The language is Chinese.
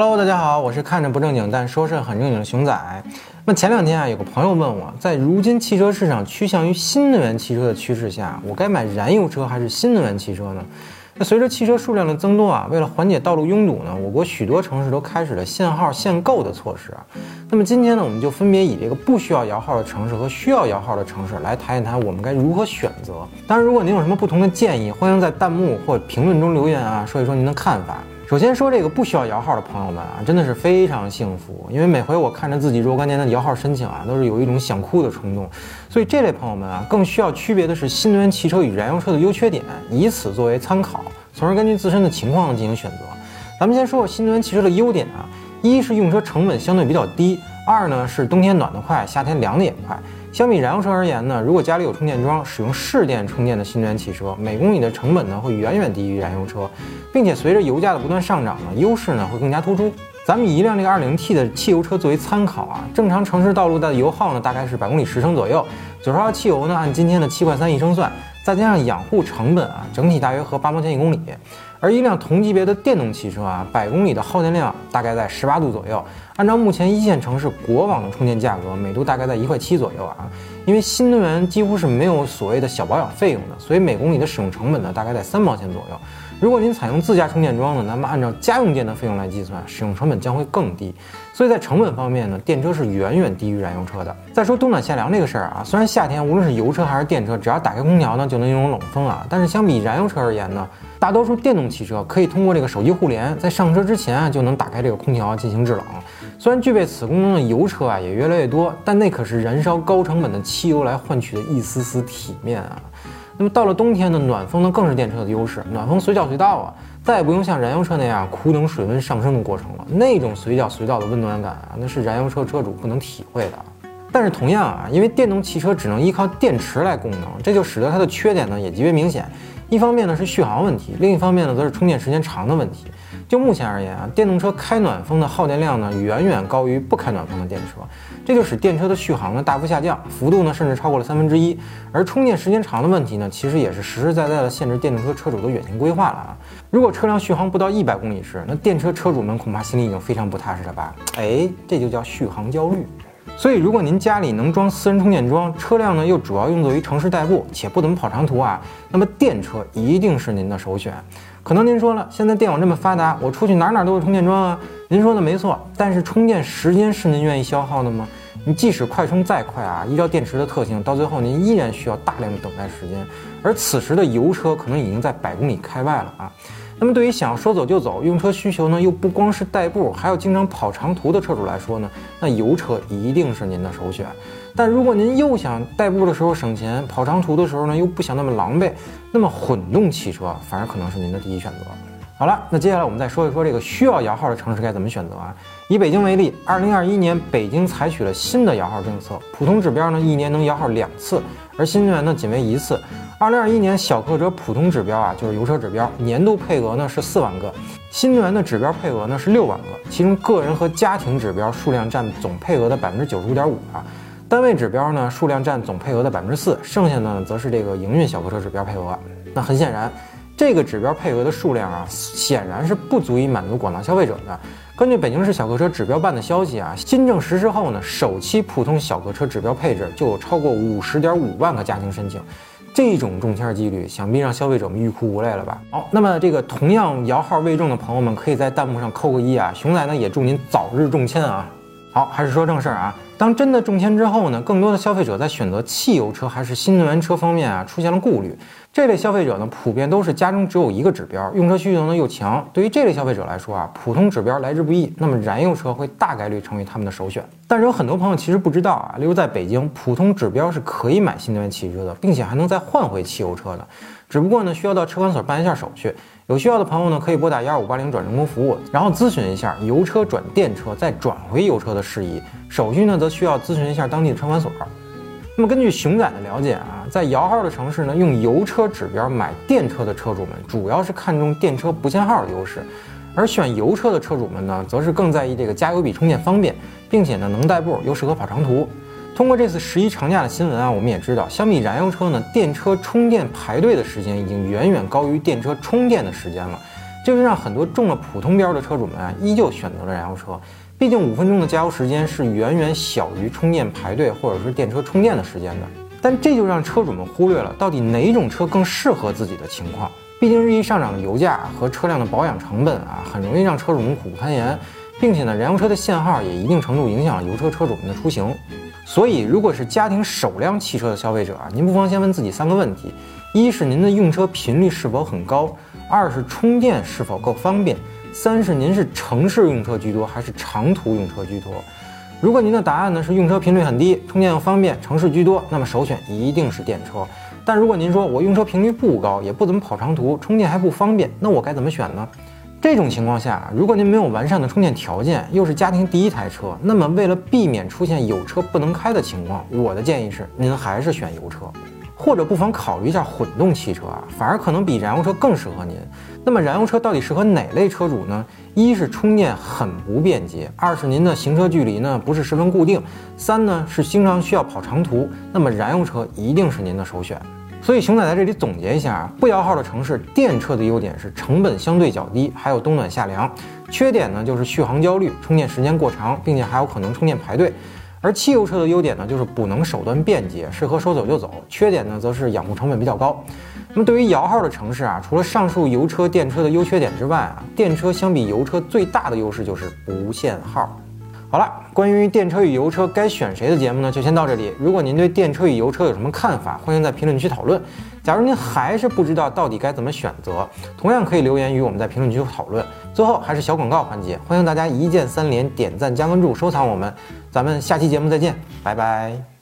Hello，大家好，我是看着不正经但说事很正经的熊仔。那前两天啊，有个朋友问我，在如今汽车市场趋向于新能源汽车的趋势下，我该买燃油车还是新能源汽车呢？那随着汽车数量的增多啊，为了缓解道路拥堵呢，我国许多城市都开始了限号限购的措施。那么今天呢，我们就分别以这个不需要摇号的城市和需要摇号的城市来谈一谈我们该如何选择。当然，如果您有什么不同的建议，欢迎在弹幕或评论中留言啊，说一说您的看法。首先说这个不需要摇号的朋友们啊，真的是非常幸福，因为每回我看着自己若干年的摇号申请啊，都是有一种想哭的冲动。所以这类朋友们啊，更需要区别的是新能源汽车与燃油车的优缺点，以此作为参考，从而根据自身的情况进行选择。咱们先说说新能源汽车的优点啊，一是用车成本相对比较低，二呢是冬天暖得快，夏天凉得也快。相比燃油车而言呢，如果家里有充电桩，使用市电充电的新能源汽车，每公里的成本呢会远远低于燃油车，并且随着油价的不断上涨呢，优势呢会更加突出。咱们以一辆这个 2.0T 的汽油车作为参考啊，正常城市道路的油耗呢大概是百公里十升左右，九十号汽油呢按今天的七块三一升算，再加上养护成本啊，整体大约合八毛钱一公里。而一辆同级别的电动汽车啊，百公里的耗电量大概在十八度左右。按照目前一线城市国网的充电价格，每度大概在一块七左右啊。因为新能源几乎是没有所谓的小保养费用的，所以每公里的使用成本呢，大概在三毛钱左右。如果您采用自家充电桩呢，那么按照家用电的费用来计算，使用成本将会更低。所以在成本方面呢，电车是远远低于燃油车的。再说冬暖夏凉这个事儿啊，虽然夏天无论是油车还是电车，只要打开空调呢，就能拥有冷风啊，但是相比燃油车而言呢，大多数电动汽车可以通过这个手机互联，在上车之前啊就能打开这个空调进行制冷。虽然具备此功能的油车啊也越来越多，但那可是燃烧高成本的汽油来换取的一丝丝体面啊。那么到了冬天呢，暖风呢更是电车的优势，暖风随叫随到啊，再也不用像燃油车那样苦等水温上升的过程了。那种随叫随到的温暖感啊，那是燃油车车主不能体会的。但是同样啊，因为电动汽车只能依靠电池来供能，这就使得它的缺点呢也极为明显。一方面呢是续航问题，另一方面呢则是充电时间长的问题。就目前而言啊，电动车开暖风的耗电量呢远远高于不开暖风的电车，这就使电车的续航呢大幅下降，幅度呢甚至超过了三分之一。而充电时间长的问题呢，其实也是实实在在的限制电动车车主的远行规划了啊。如果车辆续航不到一百公里时，那电车车主们恐怕心里已经非常不踏实了吧？哎，这就叫续航焦虑。所以，如果您家里能装私人充电桩，车辆呢又主要用作于城市代步，且不怎么跑长途啊，那么电车一定是您的首选。可能您说了，现在电网这么发达，我出去哪哪都是充电桩啊。您说的没错，但是充电时间是您愿意消耗的吗？你即使快充再快啊，依照电池的特性，到最后您依然需要大量的等待时间，而此时的油车可能已经在百公里开外了啊。那么对于想说走就走、用车需求呢又不光是代步，还要经常跑长途的车主来说呢，那油车一定是您的首选。但如果您又想代步的时候省钱，跑长途的时候呢又不想那么狼狈，那么混动汽车反而可能是您的第一选择。好了，那接下来我们再说一说这个需要摇号的城市该怎么选择啊？以北京为例，二零二一年北京采取了新的摇号政策，普通指标呢一年能摇号两次，而新能源呢仅为一次。二零二一年小客车普通指标啊，就是油车指标，年度配额呢是四万个，新能源的指标配额呢是六万个，其中个人和家庭指标数量占总配额的百分之九十五点五啊，单位指标呢数量占总配额的百分之四，剩下呢则是这个营运小客车指标配额。那很显然。这个指标配额的数量啊，显然是不足以满足广大消费者的。根据北京市小客车指标办的消息啊，新政实施后呢，首期普通小客车指标配置就有超过五十点五万个家庭申请，这种中签几率，想必让消费者们欲哭无泪了吧？好，那么这个同样摇号未中的朋友们，可以在弹幕上扣个一啊，熊仔呢也祝您早日中签啊。好，还是说正事儿啊。当真的中签之后呢，更多的消费者在选择汽油车还是新能源车方面啊，出现了顾虑。这类消费者呢，普遍都是家中只有一个指标，用车需求呢又强。对于这类消费者来说啊，普通指标来之不易，那么燃油车会大概率成为他们的首选。但是有很多朋友其实不知道啊，例如在北京，普通指标是可以买新能源汽车的，并且还能再换回汽油车的，只不过呢，需要到车管所办一下手续。有需要的朋友呢，可以拨打幺二五八零转人工服务，然后咨询一下油车转电车再转回油车的事宜。手续呢，则需要咨询一下当地的车管所。那么根据熊仔的了解啊，在摇号的城市呢，用油车指标买电车的车主们，主要是看重电车不限号的优势；而选油车的车主们呢，则是更在意这个加油比充电方便，并且呢能代步又适合跑长途。通过这次十一长假的新闻啊，我们也知道，相比燃油车呢，电车充电排队的时间已经远远高于电车充电的时间了。这就让很多中了普通标的车主们啊，依旧选择了燃油车。毕竟五分钟的加油时间是远远小于充电排队或者是电车充电的时间的。但这就让车主们忽略了到底哪种车更适合自己的情况。毕竟日益上涨的油价和车辆的保养成本啊，很容易让车主们苦不堪言。并且呢，燃油车的限号也一定程度影响了油车车主们的出行。所以，如果是家庭首辆汽车的消费者啊，您不妨先问自己三个问题：一是您的用车频率是否很高；二是充电是否够方便；三是您是城市用车居多还是长途用车居多。如果您的答案呢是用车频率很低，充电又方便，城市居多，那么首选一定是电车。但如果您说我用车频率不高，也不怎么跑长途，充电还不方便，那我该怎么选呢？这种情况下，如果您没有完善的充电条件，又是家庭第一台车，那么为了避免出现有车不能开的情况，我的建议是，您还是选油车，或者不妨考虑一下混动汽车啊，反而可能比燃油车更适合您。那么燃油车到底适合哪类车主呢？一是充电很不便捷，二是您的行车距离呢不是十分固定，三呢是经常需要跑长途，那么燃油车一定是您的首选。所以熊仔在这里总结一下啊，不摇号的城市电车的优点是成本相对较低，还有冬暖夏凉；缺点呢就是续航焦虑，充电时间过长，并且还有可能充电排队。而汽油车的优点呢就是补能手段便捷，适合说走就走；缺点呢则是养护成本比较高。那么对于摇号的城市啊，除了上述油车、电车的优缺点之外啊，电车相比油车最大的优势就是不限号。好了，关于电车与油车该选谁的节目呢，就先到这里。如果您对电车与油车有什么看法，欢迎在评论区讨论。假如您还是不知道到底该怎么选择，同样可以留言与我们在评论区讨论。最后还是小广告环节，欢迎大家一键三连、点赞、加关注、收藏我们。咱们下期节目再见，拜拜。